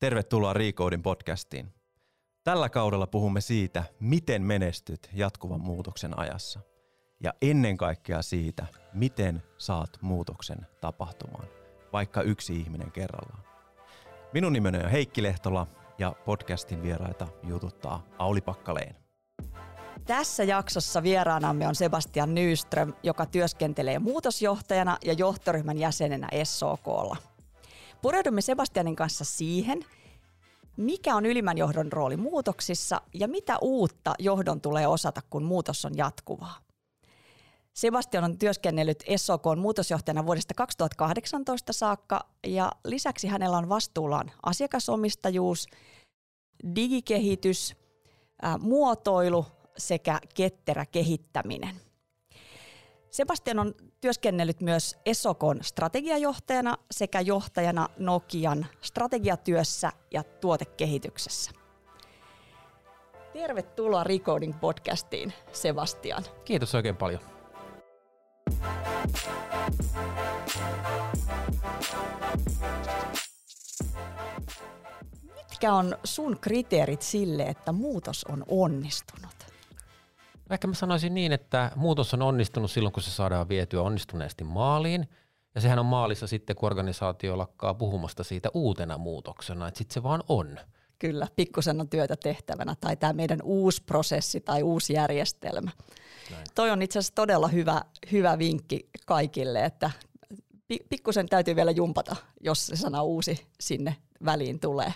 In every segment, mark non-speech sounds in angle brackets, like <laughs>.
Tervetuloa Recodin podcastiin. Tällä kaudella puhumme siitä, miten menestyt jatkuvan muutoksen ajassa. Ja ennen kaikkea siitä, miten saat muutoksen tapahtumaan, vaikka yksi ihminen kerrallaan. Minun nimeni on Heikki Lehtola ja podcastin vieraita jututtaa Auli Pakkaleen. Tässä jaksossa vieraanamme on Sebastian Nyström, joka työskentelee muutosjohtajana ja johtoryhmän jäsenenä SOKlla. Pureudumme Sebastianin kanssa siihen, mikä on ylimmän johdon rooli muutoksissa ja mitä uutta johdon tulee osata, kun muutos on jatkuvaa. Sebastian on työskennellyt SOK muutosjohtajana vuodesta 2018 saakka ja lisäksi hänellä on vastuullaan asiakasomistajuus, digikehitys, muotoilu sekä ketterä kehittäminen. Sebastian on työskennellyt myös Esokon strategiajohtajana sekä johtajana Nokian strategiatyössä ja tuotekehityksessä. Tervetuloa Recording podcastiin, Sebastian. Kiitos oikein paljon. Mitkä on sun kriteerit sille, että muutos on onnistunut? Ehkä mä sanoisin niin, että muutos on onnistunut silloin, kun se saadaan vietyä onnistuneesti maaliin. Ja sehän on maalissa sitten, kun organisaatio lakkaa puhumasta siitä uutena muutoksena, että sitten se vaan on. Kyllä, pikkusen on työtä tehtävänä tai tämä meidän uusi prosessi tai uusi järjestelmä. Näin. Toi on itse asiassa todella hyvä, hyvä vinkki kaikille, että pikkusen täytyy vielä jumpata, jos se sana uusi sinne väliin tulee.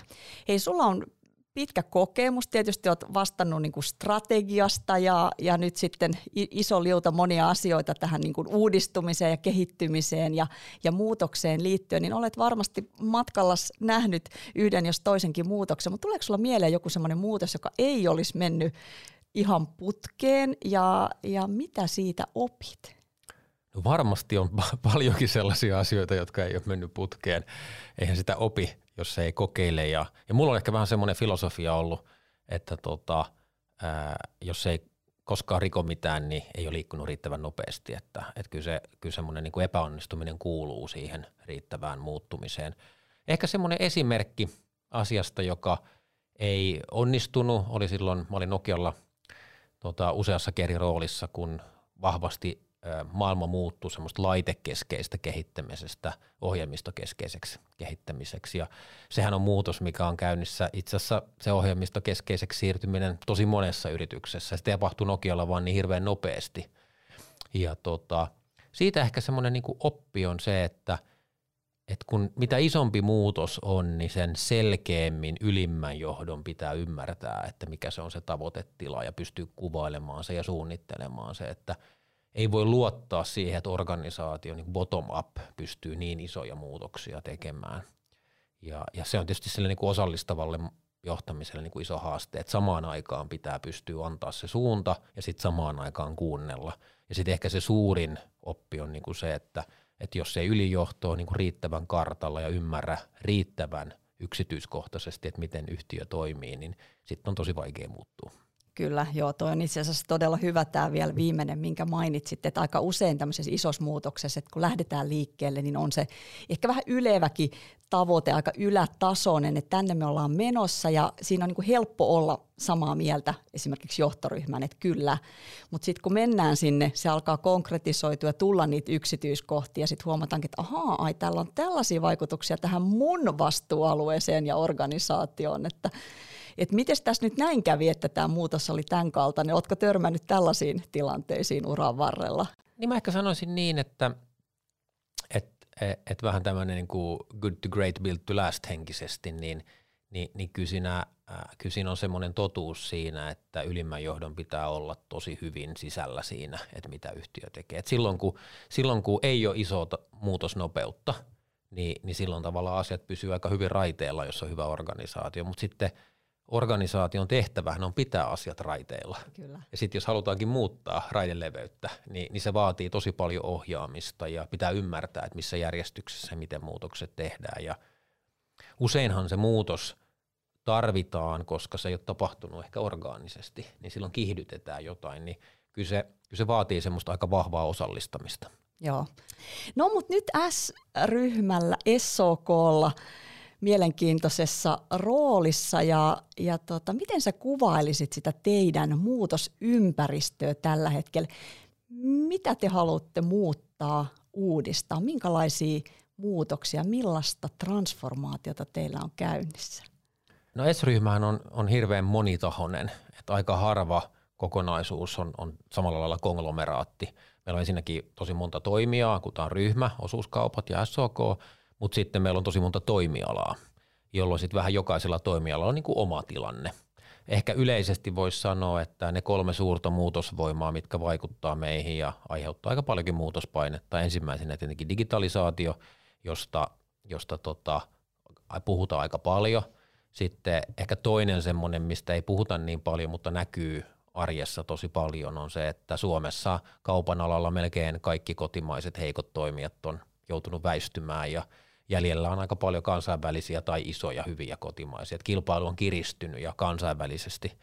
Hei, sulla on pitkä kokemus. Tietysti olet vastannut niin kuin strategiasta ja, ja nyt sitten iso liuta monia asioita tähän niin kuin uudistumiseen ja kehittymiseen ja, ja muutokseen liittyen, niin olet varmasti matkalla nähnyt yhden jos toisenkin muutoksen, mutta tuleeko sulla mieleen joku sellainen muutos, joka ei olisi mennyt ihan putkeen ja, ja mitä siitä opit? No varmasti on paljonkin sellaisia asioita, jotka ei ole mennyt putkeen. Eihän sitä opi jos se ei kokeile. Ja, ja mulla on ehkä vähän semmoinen filosofia ollut, että tota, ää, jos ei koskaan riko mitään, niin ei ole liikkunut riittävän nopeasti. Että, että kyllä, se, kyllä semmoinen niin kuin epäonnistuminen kuuluu siihen riittävään muuttumiseen. Ehkä semmoinen esimerkki asiasta, joka ei onnistunut, oli silloin, mä olin Nokialla tota, useassa eri roolissa, kun vahvasti maailma muuttuu semmoista laitekeskeistä kehittämisestä ohjelmistokeskeiseksi kehittämiseksi. Ja sehän on muutos, mikä on käynnissä itse asiassa se ohjelmistokeskeiseksi siirtyminen tosi monessa yrityksessä. Se tapahtuu Nokialla vaan niin hirveän nopeasti. Ja tota, siitä ehkä semmoinen niin oppi on se, että että kun mitä isompi muutos on, niin sen selkeämmin ylimmän johdon pitää ymmärtää, että mikä se on se tavoitetila ja pystyy kuvailemaan se ja suunnittelemaan se, että – ei voi luottaa siihen, että organisaatio niin bottom-up pystyy niin isoja muutoksia tekemään. Ja, ja se on tietysti sille niin kuin osallistavalle johtamiselle niin kuin iso haaste, että samaan aikaan pitää pystyä antaa se suunta ja sitten samaan aikaan kuunnella. Ja sitten ehkä se suurin oppi on niin kuin se, että, että jos se ylijohto on niin kuin riittävän kartalla ja ymmärrä riittävän yksityiskohtaisesti, että miten yhtiö toimii, niin sitten on tosi vaikea muuttua. Kyllä, joo, toi on itse asiassa todella hyvä tämä vielä viimeinen, minkä mainitsit, että aika usein tämmöisessä isossa muutoksessa, että kun lähdetään liikkeelle, niin on se ehkä vähän yleväkin tavoite, aika ylätasoinen, että tänne me ollaan menossa ja siinä on niin kuin helppo olla samaa mieltä esimerkiksi johtoryhmän, että kyllä, mutta sitten kun mennään sinne, se alkaa konkretisoitua ja tulla niitä yksityiskohtia sitten huomataankin, että ahaa, ai täällä on tällaisia vaikutuksia tähän mun vastuualueeseen ja organisaatioon, että että miten tässä nyt näin kävi, että tämä muutos oli tämän kaltainen? Oletko törmännyt tällaisiin tilanteisiin uran varrella? Niin mä ehkä sanoisin niin, että et, et, vähän tämmöinen niin kuin good to great, build to last henkisesti, niin, niin, niin kyllä, siinä, äh, kyllä siinä on semmoinen totuus siinä, että ylimmän johdon pitää olla tosi hyvin sisällä siinä, että mitä yhtiö tekee. Et silloin, kun, silloin kun ei ole iso muutosnopeutta, niin, niin silloin tavallaan asiat pysyy aika hyvin raiteella, jos on hyvä organisaatio, mutta sitten – organisaation tehtävähän on pitää asiat raiteilla. Kyllä. Ja sitten jos halutaankin muuttaa raideleveyttä, niin, niin se vaatii tosi paljon ohjaamista ja pitää ymmärtää, että missä järjestyksessä miten muutokset tehdään. Ja useinhan se muutos tarvitaan, koska se ei ole tapahtunut ehkä orgaanisesti, niin silloin kiihdytetään jotain, niin kyllä se, kyllä se vaatii semmoista aika vahvaa osallistamista. Joo. No mutta nyt S-ryhmällä, SOKlla, mielenkiintoisessa roolissa ja, ja tota, miten sä kuvailisit sitä teidän muutosympäristöä tällä hetkellä? Mitä te haluatte muuttaa, uudistaa? Minkälaisia muutoksia, millaista transformaatiota teillä on käynnissä? No S-ryhmähän on, on hirveän monitahoinen, että aika harva kokonaisuus on, on samalla lailla konglomeraatti. Meillä on ensinnäkin tosi monta toimijaa, kuten ryhmä, osuuskaupat ja SOK, mutta sitten meillä on tosi monta toimialaa, jolloin sitten vähän jokaisella toimialalla on niin kuin oma tilanne. Ehkä yleisesti voisi sanoa, että ne kolme suurta muutosvoimaa, mitkä vaikuttaa meihin ja aiheuttaa aika paljonkin muutospainetta. Ensimmäisenä tietenkin digitalisaatio, josta, josta tota, puhutaan aika paljon. Sitten ehkä toinen semmoinen, mistä ei puhuta niin paljon, mutta näkyy arjessa tosi paljon, on se, että Suomessa kaupan alalla melkein kaikki kotimaiset heikot toimijat on joutunut väistymään ja jäljellä on aika paljon kansainvälisiä tai isoja hyviä kotimaisia. Et kilpailu on kiristynyt ja kansainvälisesti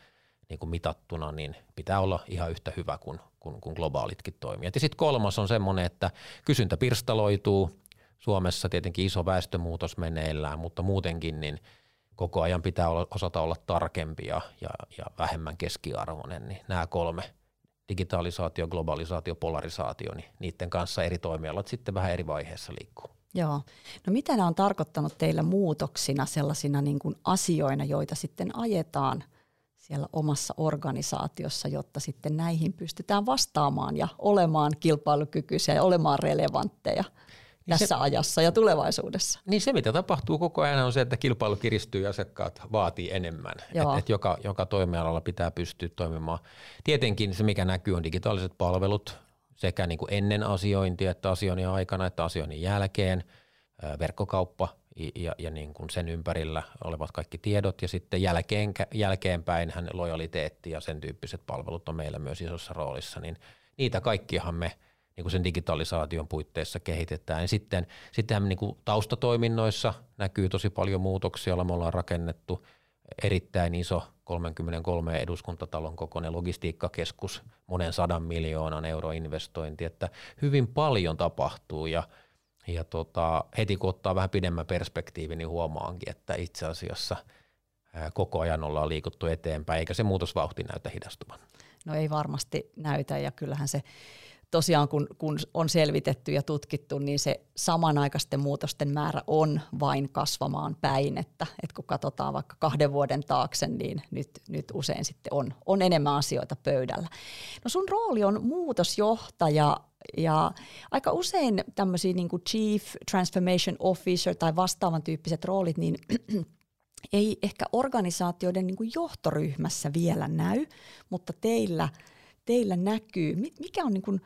niin kuin mitattuna niin pitää olla ihan yhtä hyvä kuin, kuin, kuin globaalitkin toimijat. Ja sitten kolmas on semmoinen, että kysyntä pirstaloituu. Suomessa tietenkin iso väestömuutos meneillään, mutta muutenkin niin koko ajan pitää olla, osata olla tarkempi ja, ja, ja vähemmän keskiarvoinen. Niin nämä kolme, digitalisaatio, globalisaatio, polarisaatio, niin niiden kanssa eri toimialat sitten vähän eri vaiheessa liikkuu. Joo. No mitä nämä on tarkoittanut teillä muutoksina sellaisina niin kuin asioina, joita sitten ajetaan siellä omassa organisaatiossa, jotta sitten näihin pystytään vastaamaan ja olemaan kilpailukykyisiä ja olemaan relevantteja niin tässä se, ajassa ja tulevaisuudessa. Niin se, mitä tapahtuu koko ajan on se, että kilpailu kiristyy ja asiakkaat vaatii enemmän. Että et joka, joka toimialalla pitää pystyä toimimaan. Tietenkin se, mikä näkyy, on digitaaliset palvelut, sekä niin kuin ennen asiointia että asioinnin aikana että asioinnin jälkeen, verkkokauppa ja, ja niin kuin sen ympärillä olevat kaikki tiedot ja sitten jälkeen, jälkeenpäin hän lojaliteetti ja sen tyyppiset palvelut on meillä myös isossa roolissa, niin niitä kaikkiahan me niin kuin sen digitalisaation puitteissa kehitetään. Ja sitten sittenhän niin kuin taustatoiminnoissa näkyy tosi paljon muutoksia, joilla me ollaan rakennettu erittäin iso 33 eduskuntatalon kokoinen logistiikkakeskus, monen sadan miljoonan euro investointi, että hyvin paljon tapahtuu ja, ja tota, heti kun ottaa vähän pidemmän perspektiivin, niin huomaankin, että itse asiassa koko ajan ollaan liikuttu eteenpäin, eikä se muutosvauhti näytä hidastuvan. No ei varmasti näytä ja kyllähän se tosiaan kun, kun on selvitetty ja tutkittu, niin se samanaikaisten muutosten määrä on vain kasvamaan päin, että, että kun katsotaan vaikka kahden vuoden taakse, niin nyt, nyt usein sitten on, on enemmän asioita pöydällä. No sun rooli on muutosjohtaja ja aika usein tämmöisiä niin kuin Chief Transformation Officer tai vastaavan tyyppiset roolit, niin <clears throat> ei ehkä organisaatioiden niin kuin johtoryhmässä vielä näy, mutta teillä, teillä näkyy. Mikä on niin kuin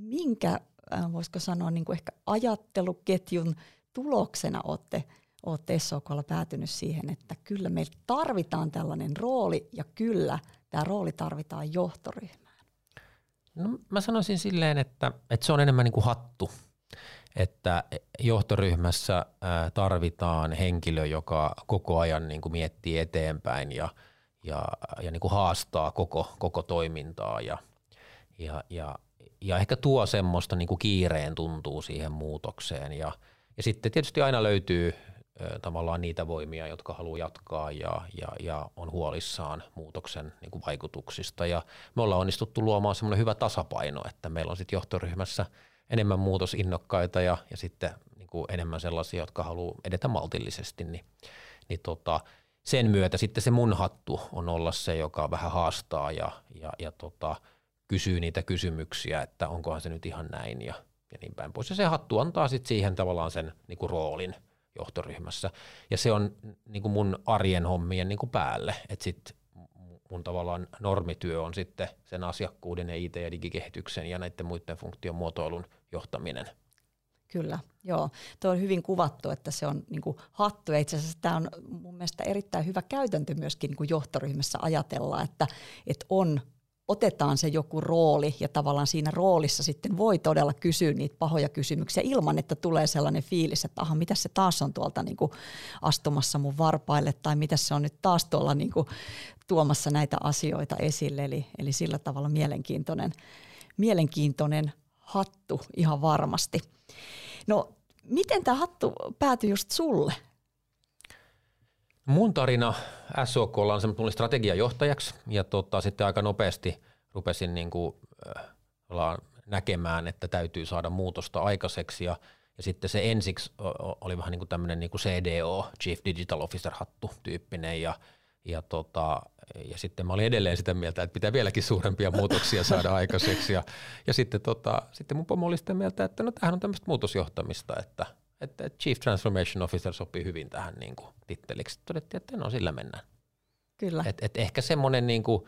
minkä, äh, voisiko sanoa, niin kuin ehkä ajatteluketjun tuloksena olette, olette SOKlla päätynyt siihen, että kyllä me tarvitaan tällainen rooli ja kyllä tämä rooli tarvitaan johtoryhmään? No, mä sanoisin silleen, että, että se on enemmän niin kuin hattu, että johtoryhmässä äh, tarvitaan henkilö, joka koko ajan niin kuin miettii eteenpäin ja, ja, ja niin kuin haastaa koko, koko toimintaa ja, ja, ja ja ehkä tuo semmoista niin kuin kiireen tuntuu siihen muutokseen. Ja, ja sitten tietysti aina löytyy tavallaan niitä voimia, jotka haluaa jatkaa ja, ja, ja on huolissaan muutoksen niin kuin vaikutuksista. Ja me ollaan onnistuttu luomaan semmoinen hyvä tasapaino, että meillä on sitten johtoryhmässä enemmän muutosinnokkaita ja, ja sitten niin kuin enemmän sellaisia, jotka haluaa edetä maltillisesti, niin, niin tota, sen myötä sitten se mun hattu on olla se, joka vähän haastaa ja, ja, ja tota, kysyy niitä kysymyksiä, että onkohan se nyt ihan näin ja, ja niin päin pois. Ja se hattu antaa sitten siihen tavallaan sen niin kuin roolin johtoryhmässä. Ja se on niin kuin mun arjen hommien niin kuin päälle, että sitten mun tavallaan normityö on sitten sen asiakkuuden ja IT- ja digikehityksen ja näiden muiden funktion muotoilun johtaminen. Kyllä, joo. Tuo on hyvin kuvattu, että se on niin kuin hattu. Ja itse asiassa tämä on mun mielestä erittäin hyvä käytäntö myöskin niin kuin johtoryhmässä ajatella, että, että on otetaan se joku rooli ja tavallaan siinä roolissa sitten voi todella kysyä niitä pahoja kysymyksiä ilman, että tulee sellainen fiilis, että aha, mitä se taas on tuolta niin kuin astumassa mun varpaille tai mitä se on nyt taas tuolla niin kuin tuomassa näitä asioita esille. Eli, eli sillä tavalla mielenkiintoinen, mielenkiintoinen hattu ihan varmasti. No miten tämä hattu päätyi just sulle? Mun tarina SOK on se, että tulin strategiajohtajaksi ja tota, sitten aika nopeasti rupesin niin kuin, äh, näkemään, että täytyy saada muutosta aikaiseksi ja, ja sitten se ensiksi oli vähän niin kuin tämmöinen niin kuin CDO, Chief Digital Officer hattu tyyppinen ja, ja, tota, ja sitten mä olin edelleen sitä mieltä, että pitää vieläkin suurempia muutoksia saada aikaiseksi ja, ja sitten, tota, sitten mun pomo oli sitä mieltä, että no tämähän on tämmöistä muutosjohtamista, että, että Chief Transformation Officer sopii hyvin tähän niin kuin titteliksi. Todettiin, että no sillä mennään. Kyllä. Et, et ehkä semmoinen niin kuin,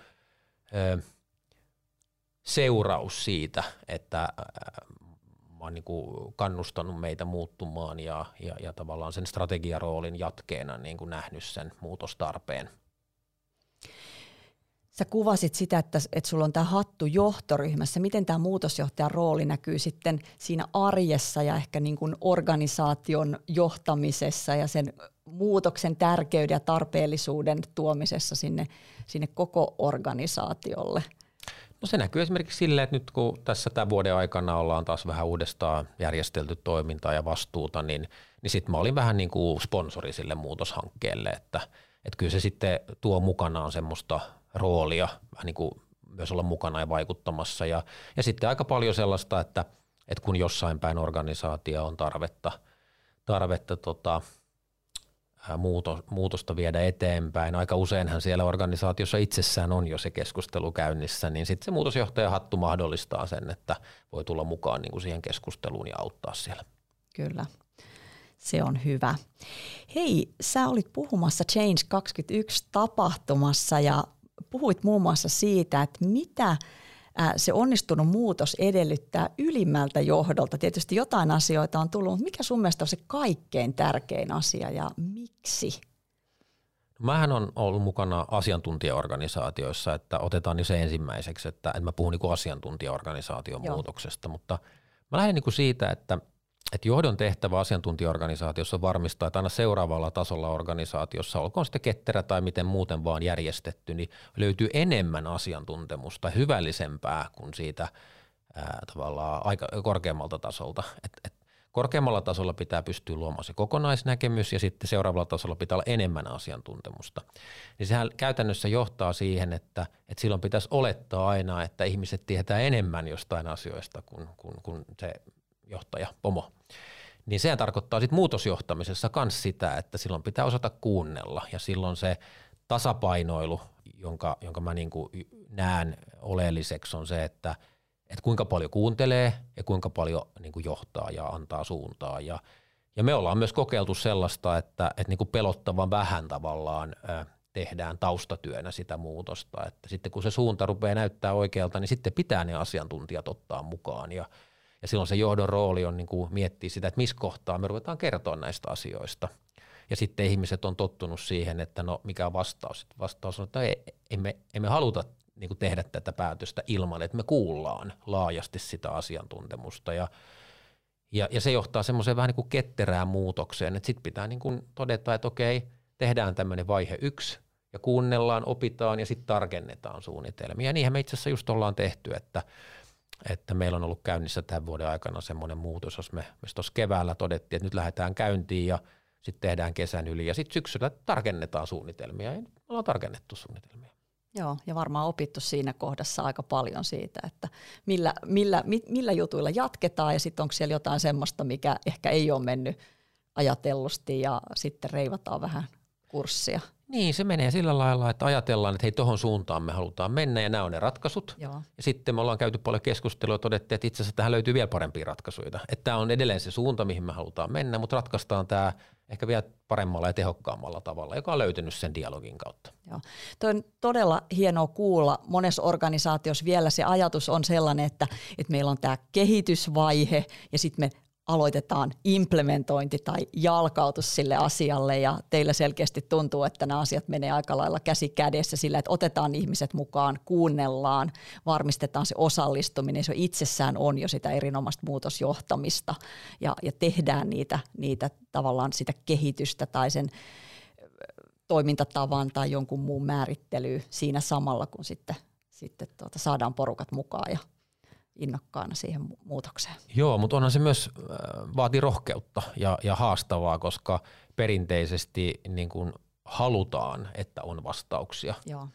ö, seuraus siitä, että mä oon niin kuin kannustanut meitä muuttumaan ja, ja, ja tavallaan sen strategiaroolin jatkeena niin kuin nähnyt sen muutostarpeen. Sä kuvasit sitä, että, että sulla on tämä hattu johtoryhmässä. Miten tämä muutosjohtajan rooli näkyy sitten siinä arjessa ja ehkä niin kuin organisaation johtamisessa ja sen muutoksen tärkeyden ja tarpeellisuuden tuomisessa sinne, sinne koko organisaatiolle? No se näkyy esimerkiksi silleen, että nyt kun tässä tämän vuoden aikana ollaan taas vähän uudestaan järjestelty toimintaa ja vastuuta, niin, niin sitten mä olin vähän niin kuin sponsori sille muutoshankkeelle, että, että kyllä se sitten tuo mukanaan semmoista roolia, vähän niin kuin myös olla mukana ja vaikuttamassa ja, ja sitten aika paljon sellaista, että, että kun jossain päin organisaatio on tarvetta, tarvetta tota, muutosta viedä eteenpäin. Aika useinhan siellä organisaatiossa itsessään on jo se keskustelu käynnissä, niin sitten se muutosjohtaja hattu mahdollistaa sen, että voi tulla mukaan niin kuin siihen keskusteluun ja auttaa siellä. Kyllä, se on hyvä. Hei, sä olit puhumassa Change 21 tapahtumassa ja puhuit muun muassa siitä, että mitä – se onnistunut muutos edellyttää ylimmältä johdolta. Tietysti jotain asioita on tullut, mutta mikä sun mielestä on se kaikkein tärkein asia ja miksi? Mähän on ollut mukana asiantuntijaorganisaatioissa, että otetaan jo se ensimmäiseksi, että, että mä puhun niin asiantuntijaorganisaation Joo. muutoksesta, mutta mä lähden niin siitä, että – että johdon tehtävä asiantuntijaorganisaatiossa varmistaa, että aina seuraavalla tasolla organisaatiossa, olkoon sitten ketterä tai miten muuten vaan järjestetty, niin löytyy enemmän asiantuntemusta, hyvällisempää kuin siitä ää, tavallaan aika korkeammalta tasolta. Et, et korkeammalla tasolla pitää pystyä luomaan se kokonaisnäkemys ja sitten seuraavalla tasolla pitää olla enemmän asiantuntemusta. Niin sehän käytännössä johtaa siihen, että, että silloin pitäisi olettaa aina, että ihmiset tietää enemmän jostain asioista kuin, kuin, kuin se johtaja, pomo. Niin sehän tarkoittaa sitten muutosjohtamisessa myös sitä, että silloin pitää osata kuunnella ja silloin se tasapainoilu, jonka, jonka mä niin näen oleelliseksi on se, että, että kuinka paljon kuuntelee ja kuinka paljon niin johtaa ja antaa suuntaa. Ja, ja me ollaan myös kokeiltu sellaista, että, että niin pelottavan vähän tavallaan äh, tehdään taustatyönä sitä muutosta. Että sitten kun se suunta rupeaa näyttää oikealta, niin sitten pitää ne asiantuntijat ottaa mukaan ja – ja silloin se johdon rooli on niin kuin miettiä sitä, että missä kohtaa me ruvetaan kertoa näistä asioista. Ja sitten ihmiset on tottunut siihen, että no mikä on vastaus. Vastaus on, että ei, emme, emme haluta niin kuin tehdä tätä päätöstä ilman, että me kuullaan laajasti sitä asiantuntemusta. Ja, ja, ja se johtaa semmoiseen vähän niin kuin ketterään muutokseen, että sitten pitää niin kuin todeta, että okei, tehdään tämmöinen vaihe yksi ja kuunnellaan, opitaan ja sitten tarkennetaan suunnitelmia. Ja niinhän me itse asiassa just ollaan tehty, että – että meillä on ollut käynnissä tämän vuoden aikana semmoinen muutos, jos me, me tuossa keväällä todettiin, että nyt lähdetään käyntiin ja sitten tehdään kesän yli ja sitten syksyllä tarkennetaan suunnitelmia ja ollaan tarkennettu suunnitelmia. Joo, ja varmaan opittu siinä kohdassa aika paljon siitä, että millä, millä, millä jutuilla jatketaan ja sitten onko siellä jotain semmoista, mikä ehkä ei ole mennyt ajatellusti ja sitten reivataan vähän kurssia. Niin, se menee sillä lailla, että ajatellaan, että hei, tuohon suuntaan me halutaan mennä ja nämä on ne ratkaisut. Joo. Ja sitten me ollaan käyty paljon keskustelua ja todettiin, että itse asiassa tähän löytyy vielä parempia ratkaisuja. Että tämä on edelleen se suunta, mihin me halutaan mennä, mutta ratkaistaan tämä ehkä vielä paremmalla ja tehokkaammalla tavalla, joka on löytynyt sen dialogin kautta. Joo. Tuo on todella hienoa kuulla. Monessa organisaatiossa vielä se ajatus on sellainen, että, että meillä on tämä kehitysvaihe ja sitten me aloitetaan implementointi tai jalkautus sille asialle ja teillä selkeästi tuntuu, että nämä asiat menee aika lailla käsi kädessä sillä, että otetaan ihmiset mukaan, kuunnellaan, varmistetaan se osallistuminen, se itsessään on jo sitä erinomaista muutosjohtamista ja, ja tehdään niitä, niitä tavallaan sitä kehitystä tai sen toimintatavan tai jonkun muun määrittelyä siinä samalla, kun sitten, sitten tuota, saadaan porukat mukaan ja innokkaana siihen muutokseen. Joo, mutta onhan se myös äh, vaati rohkeutta ja, ja haastavaa, koska perinteisesti niin kuin halutaan, että on vastauksia. Joo.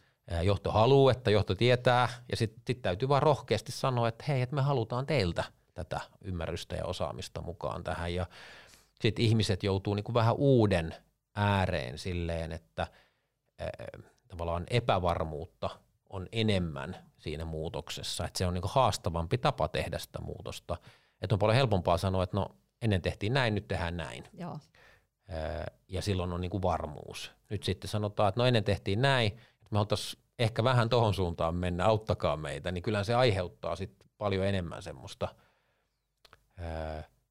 Johto haluaa, että johto tietää ja sitten sit täytyy vaan rohkeasti sanoa, että hei, että me halutaan teiltä tätä ymmärrystä ja osaamista mukaan tähän. Ja sitten ihmiset joutuu niinku vähän uuden ääreen silleen, että tavallaan epävarmuutta on enemmän siinä muutoksessa, että se on niinku haastavampi tapa tehdä sitä muutosta. Että on paljon helpompaa sanoa, että no ennen tehtiin näin, nyt tehdään näin. Joo. Ja silloin on niinku varmuus. Nyt sitten sanotaan, että no ennen tehtiin näin, että me haluttaisiin ehkä vähän tohon suuntaan mennä, auttakaa meitä, niin kyllä se aiheuttaa sit paljon enemmän semmoista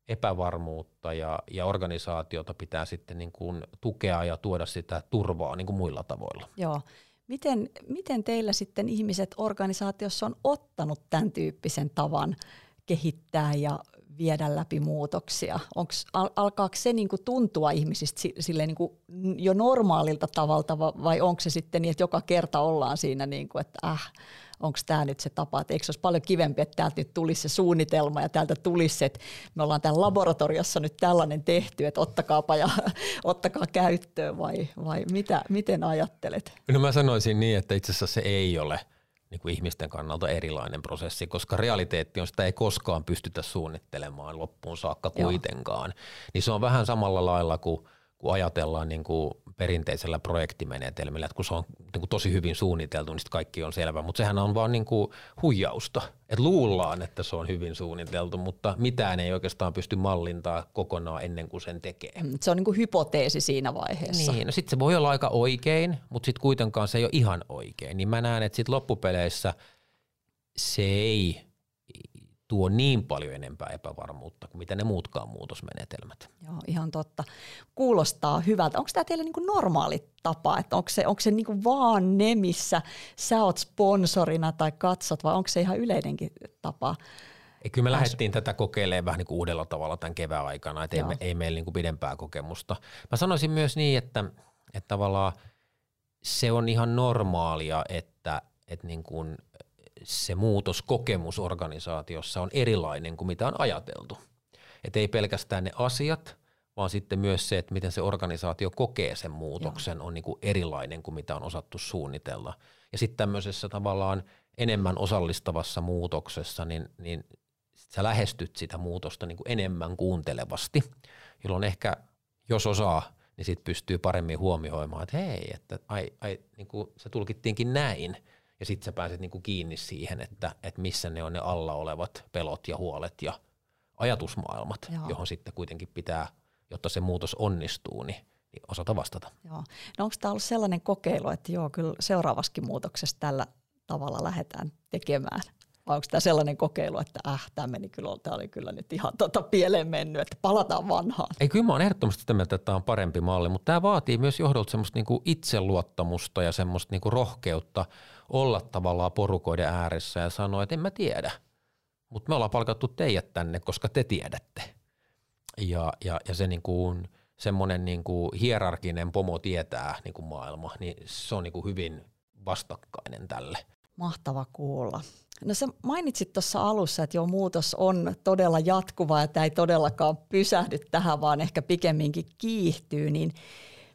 epävarmuutta ja, ja organisaatiota pitää sitten niin kuin tukea ja tuoda sitä turvaa niin kuin muilla tavoilla. Joo. Miten, miten teillä sitten ihmiset organisaatiossa on ottanut tämän tyyppisen tavan kehittää ja viedä läpi muutoksia? Onks, al, alkaako se niinku tuntua ihmisistä sille niinku jo normaalilta tavalta vai onko se sitten niin, että joka kerta ollaan siinä, niinku, että äh, onko tämä nyt se tapa, että eikö se olisi paljon kivempi, että täältä nyt tulisi se suunnitelma ja täältä tulisi että me ollaan täällä laboratoriossa nyt tällainen tehty, että ottakaapa ja <laughs> ottakaa käyttöön vai, vai mitä, miten ajattelet? No mä sanoisin niin, että itse asiassa se ei ole niin kuin ihmisten kannalta erilainen prosessi, koska realiteetti on, sitä ei koskaan pystytä suunnittelemaan loppuun saakka kuitenkaan. Joo. Niin se on vähän samalla lailla kuin kun ajatellaan niin kuin perinteisellä projektimenetelmillä, että kun se on niin kuin tosi hyvin suunniteltu, niin kaikki on selvä, mutta sehän on vaan niin kuin huijausta. Että luullaan, että se on hyvin suunniteltu, mutta mitään ei oikeastaan pysty mallintaa kokonaan ennen kuin sen tekee. Mm, se on niin kuin hypoteesi siinä vaiheessa. Niin, no sitten se voi olla aika oikein, mutta sitten kuitenkaan se ei ole ihan oikein. Niin mä näen, että sitten loppupeleissä se ei tuo niin paljon enempää epävarmuutta kuin mitä ne muutkaan muutosmenetelmät. Joo, ihan totta. Kuulostaa hyvältä. Onko tämä teille niinku normaali tapa, että onko se, onko se niinku vaan ne, missä sä oot sponsorina tai katsot, vai onko se ihan yleinenkin tapa? Ei, kyllä me lähdettiin tätä kokeilemaan vähän niin kuin uudella tavalla tämän kevään aikana, että ei, me, ei meillä niin kuin pidempää kokemusta. Mä sanoisin myös niin, että, että tavallaan se on ihan normaalia, että, että niin kuin se muutoskokemus organisaatiossa on erilainen kuin mitä on ajateltu. Et ei pelkästään ne asiat, vaan sitten myös se, että miten se organisaatio kokee sen muutoksen, Joo. on niin kuin erilainen kuin mitä on osattu suunnitella. Ja sitten tämmöisessä tavallaan enemmän osallistavassa muutoksessa, niin, niin sä lähestyt sitä muutosta niin kuin enemmän kuuntelevasti, jolloin ehkä, jos osaa, niin sitten pystyy paremmin huomioimaan, että hei, että ai, ai, niin kuin se tulkittiinkin näin – ja sitten sä pääset niinku kiinni siihen, että, että missä ne on ne alla olevat pelot ja huolet ja ajatusmaailmat, Joo. johon sitten kuitenkin pitää, jotta se muutos onnistuu, niin, niin osata vastata. Joo. No onko tämä ollut sellainen kokeilu, että joo, kyllä seuraavaskin muutoksessa tällä tavalla lähdetään tekemään? Vai onko tämä sellainen kokeilu, että äh, tämä meni kyllä, tämä oli kyllä nyt ihan tota pieleen mennyt, että palataan vanhaan? Ei, kyllä mä oon ehdottomasti sitä mieltä, että tämä on parempi malli, mutta tämä vaatii myös johdolta semmoista niinku itseluottamusta ja semmoista niinku rohkeutta olla tavallaan porukoiden ääressä ja sanoa, että en mä tiedä, mutta me ollaan palkattu teidät tänne, koska te tiedätte. Ja, ja, ja se niinku, semmoinen niinku hierarkinen pomo tietää niinku maailma, niin se on niinku hyvin vastakkainen tälle. Mahtava kuulla. No sä mainitsit tuossa alussa, että joo, muutos on todella jatkuva ja tämä ei todellakaan pysähdy tähän, vaan ehkä pikemminkin kiihtyy, niin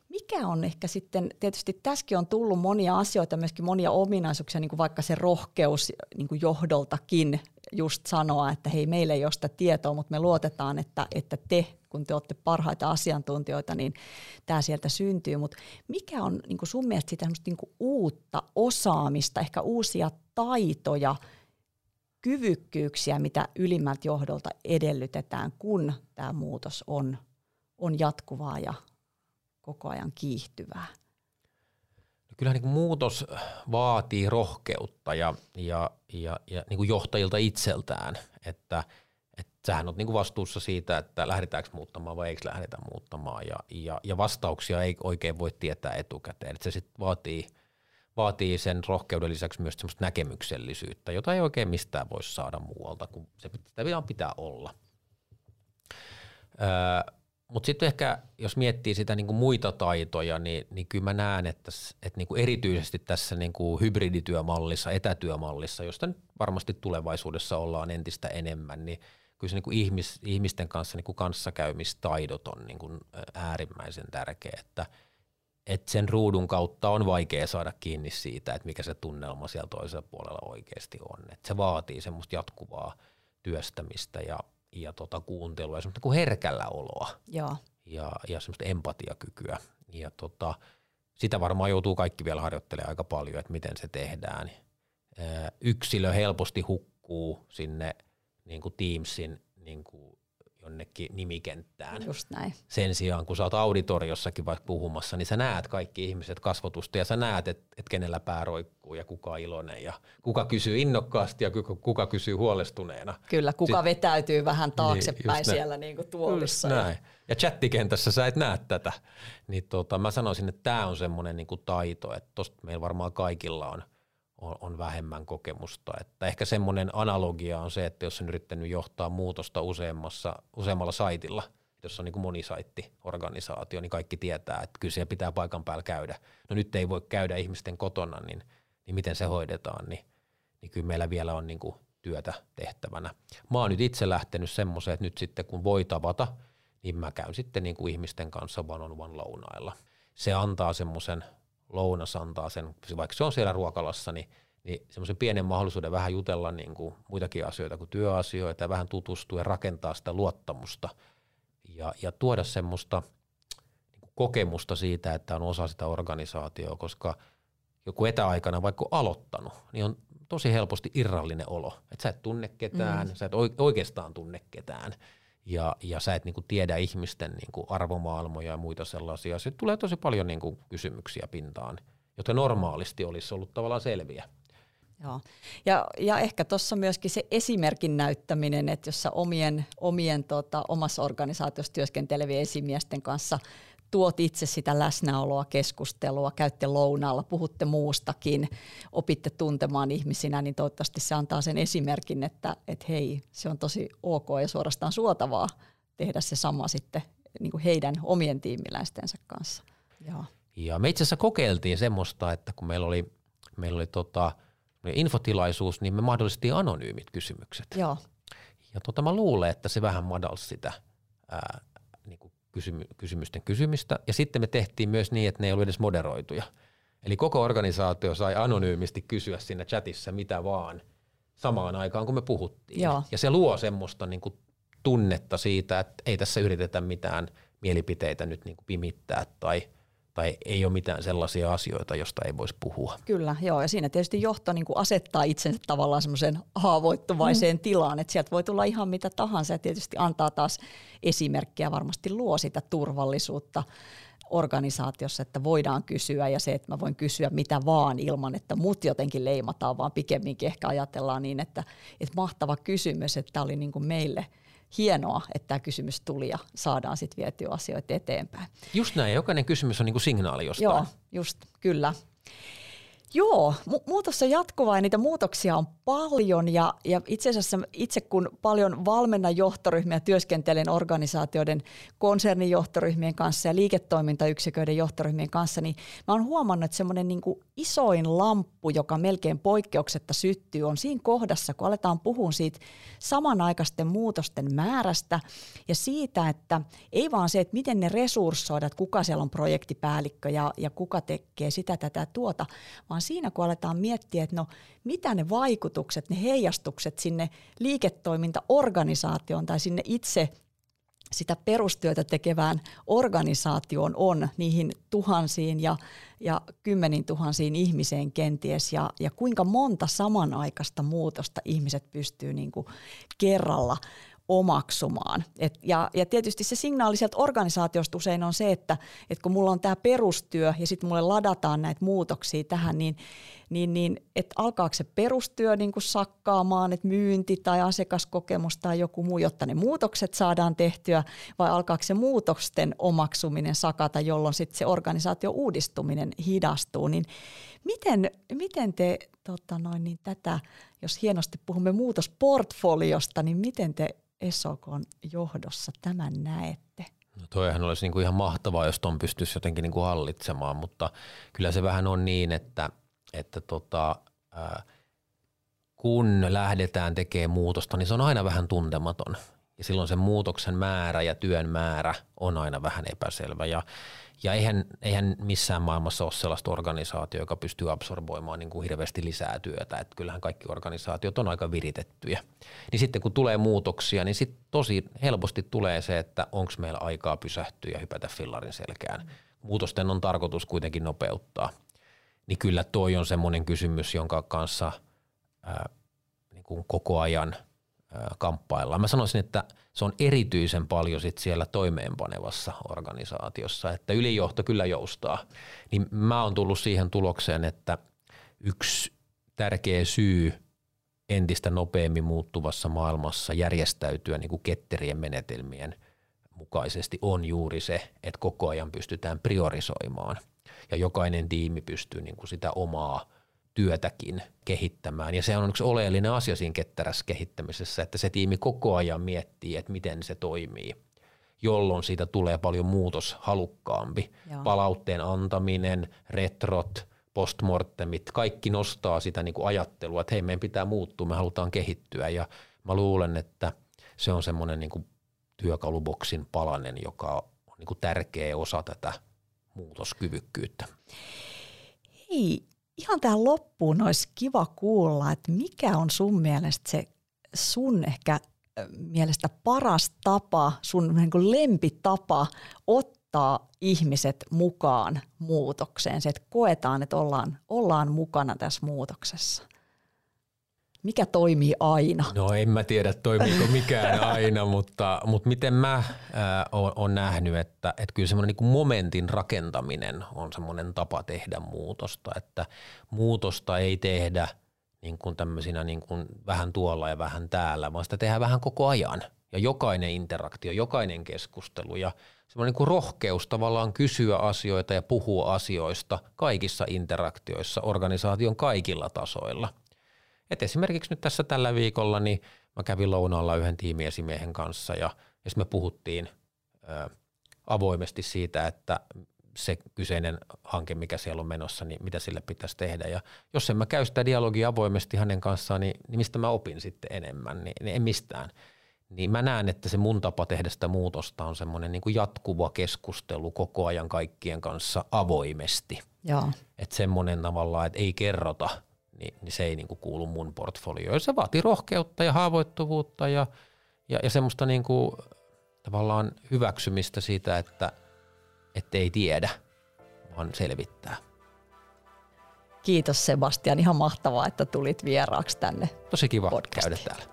mikä on ehkä sitten, tietysti tässäkin on tullut monia asioita, myöskin monia ominaisuuksia, niin kuin vaikka se rohkeus niin kuin johdoltakin just sanoa, että hei, meillä ei ole sitä tietoa, mutta me luotetaan, että, että te, kun te olette parhaita asiantuntijoita, niin tämä sieltä syntyy. Mutta mikä on niin sun mielestä sitä niin uutta osaamista, ehkä uusia taitoja, kyvykkyyksiä, mitä ylimmältä johdolta edellytetään, kun tämä muutos on, on jatkuvaa ja koko ajan kiihtyvää? Kyllähän niin muutos vaatii rohkeutta ja, ja, ja, ja niin kuin johtajilta itseltään, että, että sähän on niin kuin vastuussa siitä, että lähdetäänkö muuttamaan vai eikö lähdetä muuttamaan ja, ja, ja vastauksia ei oikein voi tietää etukäteen. Että se sitten vaatii, vaatii sen rohkeuden lisäksi myös semmoista näkemyksellisyyttä, jota ei oikein mistään voi saada muualta, kun se, sitä pitää olla. Öö, mutta sitten ehkä, jos miettii sitä niinku muita taitoja, niin, niin kyllä mä näen, että, että niinku erityisesti tässä niinku hybridityömallissa, etätyömallissa, josta nyt varmasti tulevaisuudessa ollaan entistä enemmän, niin kyllä se niinku ihmis, ihmisten kanssa niinku kanssakäymistaidot on niinku äärimmäisen tärkeä, että että sen ruudun kautta on vaikea saada kiinni siitä, että mikä se tunnelma siellä toisella puolella oikeasti on. Että se vaatii semmoista jatkuvaa työstämistä ja, ja tota kuuntelua ja semmoista kuin herkällä oloa Joo. ja, ja semmoista empatiakykyä. Ja tota, sitä varmaan joutuu kaikki vielä harjoittelemaan aika paljon, että miten se tehdään. Yksilö helposti hukkuu sinne niin kuin Teamsin niin kuin jonnekin nimikenttään. Just näin. Sen sijaan, kun sä oot auditoriossakin vaikka puhumassa, niin sä näet kaikki ihmiset kasvotusta ja sä näet, että et kenellä pää roikkuu ja kuka on iloinen ja kuka kysyy innokkaasti ja kuka, kuka kysyy huolestuneena. Kyllä, kuka Sit, vetäytyy vähän taaksepäin niin, siellä niin kuin tuolissa. Just näin. Ja chattikentässä sä et näe tätä. Niin tota, mä sanoisin, että tämä on semmoinen niin taito, että tosta meillä varmaan kaikilla on – on, on vähemmän kokemusta. Että ehkä semmoinen analogia on se, että jos on yrittänyt johtaa muutosta useammassa, useammalla saitilla, jos on niin kuin monisaitti-organisaatio, niin kaikki tietää, että kyllä siellä pitää paikan päällä käydä. No nyt ei voi käydä ihmisten kotona, niin, niin miten se hoidetaan, niin, niin kyllä meillä vielä on niin kuin työtä tehtävänä. Mä oon nyt itse lähtenyt semmoiseen, että nyt sitten kun voi tavata, niin mä käyn sitten niin kuin ihmisten kanssa one on one lounailla. Se antaa semmoisen lounas antaa sen, vaikka se on siellä ruokalassa, niin, niin semmoisen pienen mahdollisuuden vähän jutella niin kuin muitakin asioita kuin työasioita ja vähän tutustua ja rakentaa sitä luottamusta. Ja, ja tuoda semmoista niin kuin kokemusta siitä, että on osa sitä organisaatiota, koska joku etäaikana vaikka aloittanut, niin on tosi helposti irrallinen olo, että sä et tunne ketään, mm. sä et oikeastaan tunne ketään ja, ja sä et niinku tiedä ihmisten niinku arvomaailmoja ja muita sellaisia. Sitten tulee tosi paljon niinku kysymyksiä pintaan, jotka normaalisti olisi ollut tavallaan selviä. Joo. Ja, ja ehkä tuossa myöskin se esimerkin näyttäminen, että jos sä omien, omien tota, omassa organisaatiossa työskentelevien esimiesten kanssa – tuot itse sitä läsnäoloa, keskustelua, käytte lounaalla, puhutte muustakin, opitte tuntemaan ihmisinä, niin toivottavasti se antaa sen esimerkin, että, että hei, se on tosi ok ja suorastaan suotavaa tehdä se sama sitten niin kuin heidän omien tiimiläistensä kanssa. Joo. Ja me itse asiassa kokeiltiin semmoista, että kun meillä oli, meillä oli tota, infotilaisuus, niin me mahdollistettiin anonyymit kysymykset. Joo. Ja tota, mä luulen, että se vähän madalsi sitä ää, kysymysten kysymistä. Ja sitten me tehtiin myös niin, että ne ei ollut edes moderoituja. Eli koko organisaatio sai anonyymisti kysyä siinä chatissa mitä vaan samaan aikaan, kun me puhuttiin. Joo. Ja se luo semmoista niin kuin tunnetta siitä, että ei tässä yritetä mitään mielipiteitä nyt niin kuin pimittää tai – tai ei ole mitään sellaisia asioita, josta ei voisi puhua. Kyllä, joo, ja siinä tietysti johto niin kuin asettaa itsensä tavallaan semmoiseen haavoittuvaiseen mm. tilaan, että sieltä voi tulla ihan mitä tahansa, ja tietysti antaa taas esimerkkiä, varmasti luo sitä turvallisuutta organisaatiossa, että voidaan kysyä ja se, että mä voin kysyä mitä vaan ilman, että mut jotenkin leimataan, vaan pikemminkin ehkä ajatellaan niin, että, että mahtava kysymys, että tämä oli niin kuin meille – hienoa, että tämä kysymys tuli ja saadaan sitten vietyä asioita eteenpäin. Just näin, jokainen kysymys on niin kuin signaali jostain. Joo, just, kyllä. Joo, mu- muutos on jatkuvaa ja niitä muutoksia on paljon ja, ja itse asiassa itse kun paljon valmennan johtoryhmiä työskentelen organisaatioiden konsernijohtoryhmien kanssa ja liiketoimintayksiköiden johtoryhmien kanssa, niin mä oon huomannut, että semmoinen niin isoin lamppu, joka melkein poikkeuksetta syttyy, on siinä kohdassa, kun aletaan puhua siitä samanaikaisten muutosten määrästä ja siitä, että ei vaan se, että miten ne resurssoida, että kuka siellä on projektipäällikkö ja, ja kuka tekee sitä, tätä, tuota, vaan siinä kun aletaan miettiä, että no mitä ne vaikutukset, ne heijastukset sinne liiketoimintaorganisaatioon tai sinne itse sitä perustyötä tekevään organisaatioon on niihin tuhansiin ja, ja kymmeniin tuhansiin ihmiseen kenties ja, ja kuinka monta samanaikaista muutosta ihmiset pystyy niin kuin kerralla omaksumaan. Et, ja, ja tietysti se signaali sieltä organisaatiosta usein on se, että et kun mulla on tämä perustyö ja sitten mulle ladataan näitä muutoksia tähän, niin, niin, niin että alkaako se perustyö niin kuin sakkaamaan, että myynti tai asiakaskokemus tai joku muu, jotta ne muutokset saadaan tehtyä, vai alkaako se muutosten omaksuminen sakata, jolloin sitten se organisaatio uudistuminen hidastuu, niin miten, miten te tota noin, niin tätä, jos hienosti puhumme muutosportfoliosta, niin miten te ESOKon johdossa tämän näette? No toihan olisi niin kuin ihan mahtavaa, jos tuon pystyisi jotenkin niin kuin hallitsemaan, mutta kyllä se vähän on niin, että, että tota, ää, kun lähdetään tekemään muutosta, niin se on aina vähän tuntematon. Ja silloin se muutoksen määrä ja työn määrä on aina vähän epäselvä. Ja, ja eihän, eihän missään maailmassa ole sellaista organisaatiota, joka pystyy absorboimaan niin kuin hirveästi lisää työtä. Että kyllähän kaikki organisaatiot on aika viritettyjä. Niin sitten kun tulee muutoksia, niin sitten tosi helposti tulee se, että onko meillä aikaa pysähtyä ja hypätä fillarin selkään. Muutosten on tarkoitus kuitenkin nopeuttaa. Niin kyllä toi on semmoinen kysymys, jonka kanssa ää, niin kuin koko ajan – kamppaillaan. Mä sanoisin, että se on erityisen paljon sit siellä toimeenpanevassa organisaatiossa, että ylijohto kyllä joustaa. Niin mä oon tullut siihen tulokseen, että yksi tärkeä syy entistä nopeammin muuttuvassa maailmassa järjestäytyä niin kuin ketterien menetelmien mukaisesti on juuri se, että koko ajan pystytään priorisoimaan ja jokainen tiimi pystyy niin kuin sitä omaa – työtäkin kehittämään. Ja se on yksi oleellinen asia siinä ketterässä kehittämisessä, että se tiimi koko ajan miettii, että miten se toimii, jolloin siitä tulee paljon muutoshalukkaampi. Joo. Palautteen antaminen, retrot, postmortemit, kaikki nostaa sitä niin kuin ajattelua, että hei, meidän pitää muuttua, me halutaan kehittyä. Ja mä luulen, että se on semmoinen niin kuin työkaluboksin palanen, joka on niin kuin tärkeä osa tätä muutoskyvykkyyttä. Hei, ihan tähän loppuun olisi kiva kuulla, että mikä on sun mielestä se sun ehkä mielestä paras tapa, sun niin kuin lempitapa ottaa ihmiset mukaan muutokseen, se, että koetaan, että ollaan, ollaan mukana tässä muutoksessa? Mikä toimii aina? No en mä tiedä toimiiko mikään <laughs> aina, mutta, mutta miten mä oon nähnyt, että, että kyllä semmoinen niin momentin rakentaminen on semmoinen tapa tehdä muutosta, että muutosta ei tehdä niin kuin tämmöisinä niin kuin vähän tuolla ja vähän täällä, vaan sitä tehdään vähän koko ajan. Ja jokainen interaktio, jokainen keskustelu ja semmoinen niin kuin rohkeus tavallaan kysyä asioita ja puhua asioista kaikissa interaktioissa organisaation kaikilla tasoilla – et esimerkiksi nyt tässä tällä viikolla niin mä kävin lounaalla yhden tiimiesimiehen kanssa ja, ja me puhuttiin ö, avoimesti siitä, että se kyseinen hanke, mikä siellä on menossa, niin mitä sille pitäisi tehdä. Ja jos en mä käy sitä dialogia avoimesti hänen kanssaan, niin, niin mistä mä opin sitten enemmän, niin, niin en mistään. Niin mä näen, että se mun tapa tehdä sitä muutosta on semmoinen niin kuin jatkuva keskustelu koko ajan kaikkien kanssa avoimesti. Että semmoinen tavallaan, että ei kerrota – niin, niin se ei niin kuin kuulu mun portfolioon. Se vaatii rohkeutta ja haavoittuvuutta ja, ja, ja semmoista niin kuin, tavallaan hyväksymistä siitä, että, että ei tiedä, vaan selvittää. Kiitos Sebastian, ihan mahtavaa, että tulit vieraaksi tänne Tosi kiva podcastiin. käydä täällä.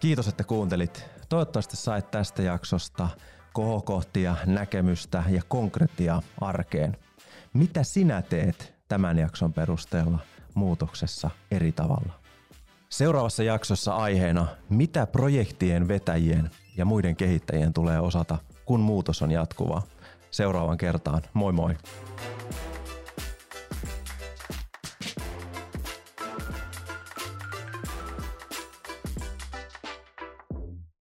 Kiitos, että kuuntelit. Toivottavasti sait tästä jaksosta kohokohtia, näkemystä ja konkretiaa arkeen. Mitä sinä teet tämän jakson perusteella muutoksessa eri tavalla? Seuraavassa jaksossa aiheena, mitä projektien vetäjien ja muiden kehittäjien tulee osata, kun muutos on jatkuvaa. Seuraavan kertaan, moi moi!